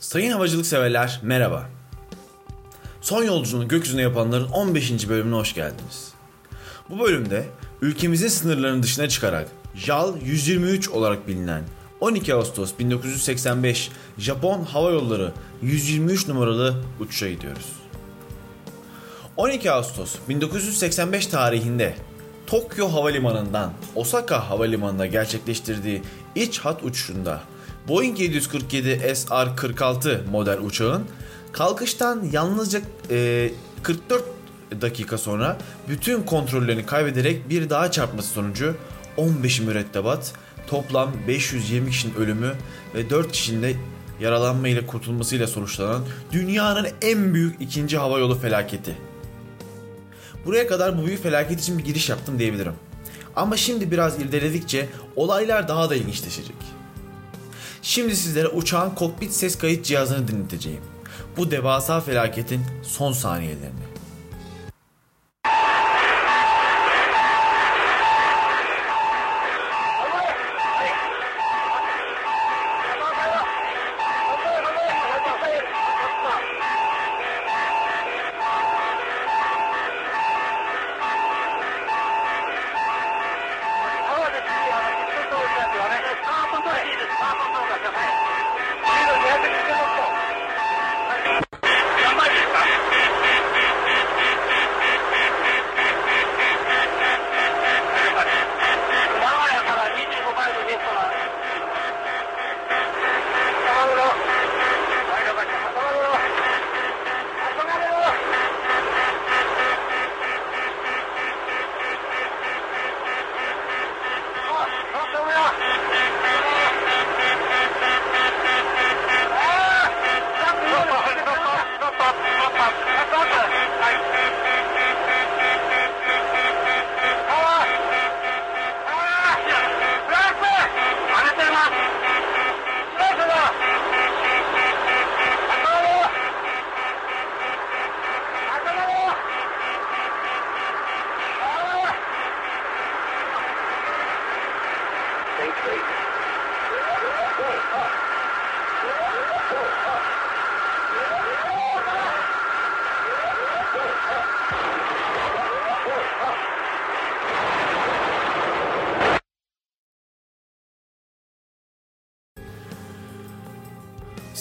Sayın havacılık severler merhaba. Son yolculuğunu gökyüzüne yapanların 15. bölümüne hoş geldiniz. Bu bölümde ülkemizin sınırlarının dışına çıkarak JAL 123 olarak bilinen 12 Ağustos 1985 Japon Hava Yolları 123 numaralı uçuşa gidiyoruz. 12 Ağustos 1985 tarihinde Tokyo Havalimanı'ndan Osaka Havalimanı'na gerçekleştirdiği iç hat uçuşunda Boeing 747 SR-46 model uçağın kalkıştan yalnızca e, 44 dakika sonra bütün kontrollerini kaybederek bir daha çarpması sonucu 15 mürettebat, toplam 520 kişinin ölümü ve 4 kişinin de yaralanma ile kurtulmasıyla sonuçlanan dünyanın en büyük ikinci havayolu felaketi. Buraya kadar bu büyük felaket için bir giriş yaptım diyebilirim. Ama şimdi biraz irdeledikçe olaylar daha da ilginçleşecek. Şimdi sizlere uçağın kokpit ses kayıt cihazını dinleteceğim. Bu devasa felaketin son saniyelerini.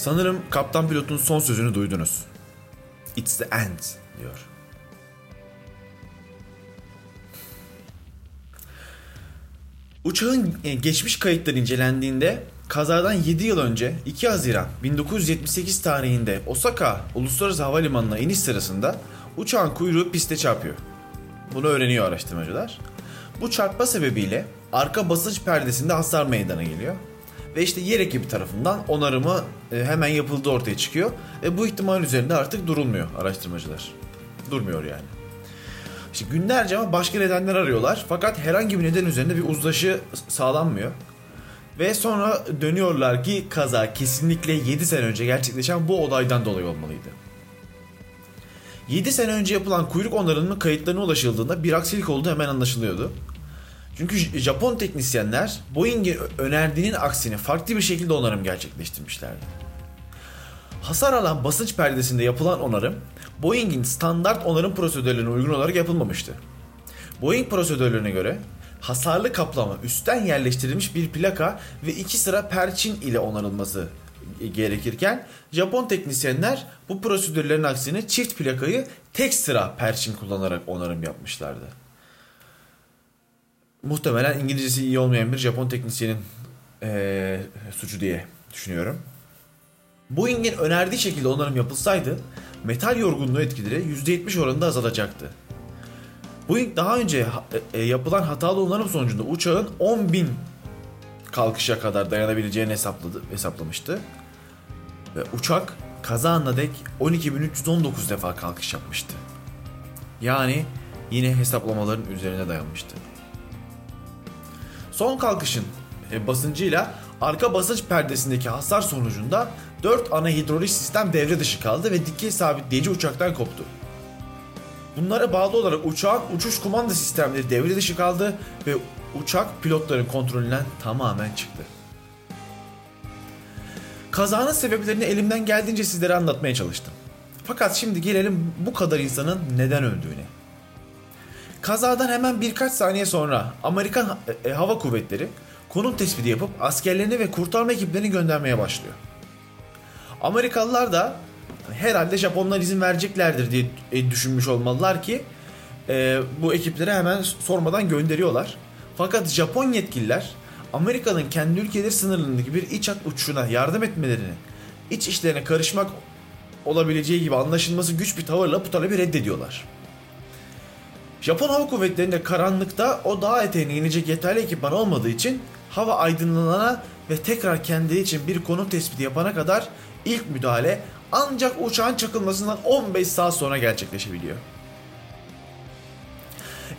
Sanırım kaptan pilotun son sözünü duydunuz. It's the end diyor. Uçağın e, geçmiş kayıtları incelendiğinde kazadan 7 yıl önce 2 Haziran 1978 tarihinde Osaka Uluslararası Havalimanı'na iniş sırasında uçağın kuyruğu piste çarpıyor. Bunu öğreniyor araştırmacılar. Bu çarpma sebebiyle arka basınç perdesinde hasar meydana geliyor. Ve işte yer ekibi tarafından onarımı e, hemen yapıldığı ortaya çıkıyor. Ve bu ihtimal üzerinde artık durulmuyor araştırmacılar. Durmuyor yani. İşte günlerce ama başka nedenler arıyorlar. Fakat herhangi bir neden üzerinde bir uzlaşı sağlanmıyor. Ve sonra dönüyorlar ki kaza kesinlikle 7 sene önce gerçekleşen bu olaydan dolayı olmalıydı. 7 sene önce yapılan kuyruk onarımının kayıtlarına ulaşıldığında bir aksilik olduğu hemen anlaşılıyordu. Çünkü Japon teknisyenler Boeing'in önerdiğinin aksine farklı bir şekilde onarım gerçekleştirmişlerdi. Hasar alan basınç perdesinde yapılan onarım Boeing'in standart onarım prosedürlerine uygun olarak yapılmamıştı. Boeing prosedürlerine göre hasarlı kaplama üstten yerleştirilmiş bir plaka ve iki sıra perçin ile onarılması gerekirken Japon teknisyenler bu prosedürlerin aksine çift plakayı tek sıra perçin kullanarak onarım yapmışlardı. Muhtemelen İngilizcesi iyi olmayan bir Japon teknisyenin ee, suçu diye düşünüyorum. Boeing'in önerdiği şekilde onarım yapılsaydı metal yorgunluğu etkileri %70 oranında azalacaktı. Boeing daha önce e, yapılan hatalı onarım sonucunda uçağın 10.000 kalkışa kadar dayanabileceğini hesapladı, hesaplamıştı. Ve uçak kaza anına dek 12.319 defa kalkış yapmıştı. Yani yine hesaplamaların üzerine dayanmıştı. Son kalkışın e, basıncıyla arka basınç perdesindeki hasar sonucunda 4 ana hidrolik sistem devre dışı kaldı ve dikey sabitleyici uçaktan koptu. Bunlara bağlı olarak uçağın uçuş kumanda sistemleri devre dışı kaldı ve uçak pilotların kontrolünden tamamen çıktı. Kazanın sebeplerini elimden geldiğince sizlere anlatmaya çalıştım. Fakat şimdi gelelim bu kadar insanın neden öldüğüne. Kazadan hemen birkaç saniye sonra Amerikan e, Hava Kuvvetleri konum tespiti yapıp askerlerini ve kurtarma ekiplerini göndermeye başlıyor. Amerikalılar da herhalde Japonlar izin vereceklerdir diye e, düşünmüş olmalılar ki e, bu ekipleri hemen sormadan gönderiyorlar. Fakat Japon yetkililer Amerika'nın kendi ülkeleri sınırlarındaki bir iç hat uçuşuna yardım etmelerini, iç işlerine karışmak olabileceği gibi anlaşılması güç bir tavırla bu talebi reddediyorlar. Japon Hava Kuvvetleri'nde karanlıkta o dağ eteğine inecek yeterli ekipman olmadığı için hava aydınlanana ve tekrar kendi için bir konum tespiti yapana kadar ilk müdahale ancak uçağın çakılmasından 15 saat sonra gerçekleşebiliyor.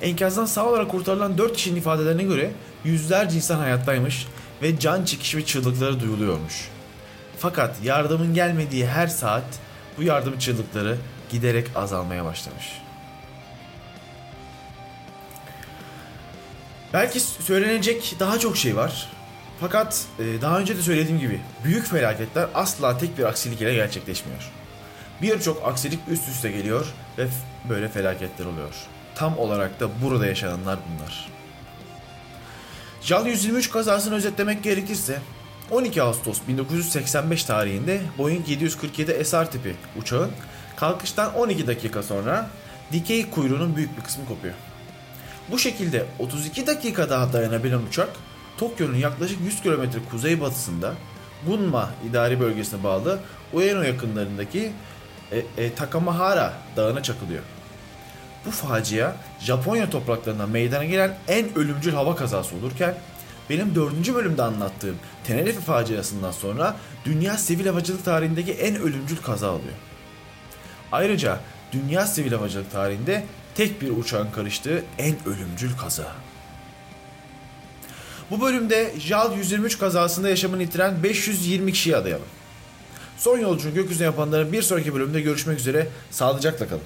Enkazdan sağ olarak kurtarılan 4 kişinin ifadelerine göre yüzlerce insan hayattaymış ve can çekişi ve çığlıkları duyuluyormuş. Fakat yardımın gelmediği her saat bu yardım çığlıkları giderek azalmaya başlamış. Belki söylenecek daha çok şey var. Fakat e, daha önce de söylediğim gibi büyük felaketler asla tek bir aksilik ile gerçekleşmiyor. Birçok aksilik üst üste geliyor ve böyle felaketler oluyor. Tam olarak da burada yaşananlar bunlar. JAL 123 kazasını özetlemek gerekirse 12 Ağustos 1985 tarihinde Boeing 747 SR tipi uçağın kalkıştan 12 dakika sonra dikey kuyruğunun büyük bir kısmı kopuyor. Bu şekilde 32 dakika daha dayanabilen uçak Tokyo'nun yaklaşık 100 km kuzeybatısında Gunma idari bölgesine bağlı Ueno yakınlarındaki e, e, Takamahara dağına çakılıyor. Bu facia Japonya topraklarında meydana gelen en ölümcül hava kazası olurken benim dördüncü bölümde anlattığım Tenerife faciasından sonra dünya sivil havacılık tarihindeki en ölümcül kaza oluyor. Ayrıca dünya sivil havacılık tarihinde tek bir uçağın karıştığı en ölümcül kaza. Bu bölümde JAL 123 kazasında yaşamını yitiren 520 kişiye adayalım. Son yolculuğunu gökyüzüne yapanların bir sonraki bölümde görüşmek üzere. Sağlıcakla kalın.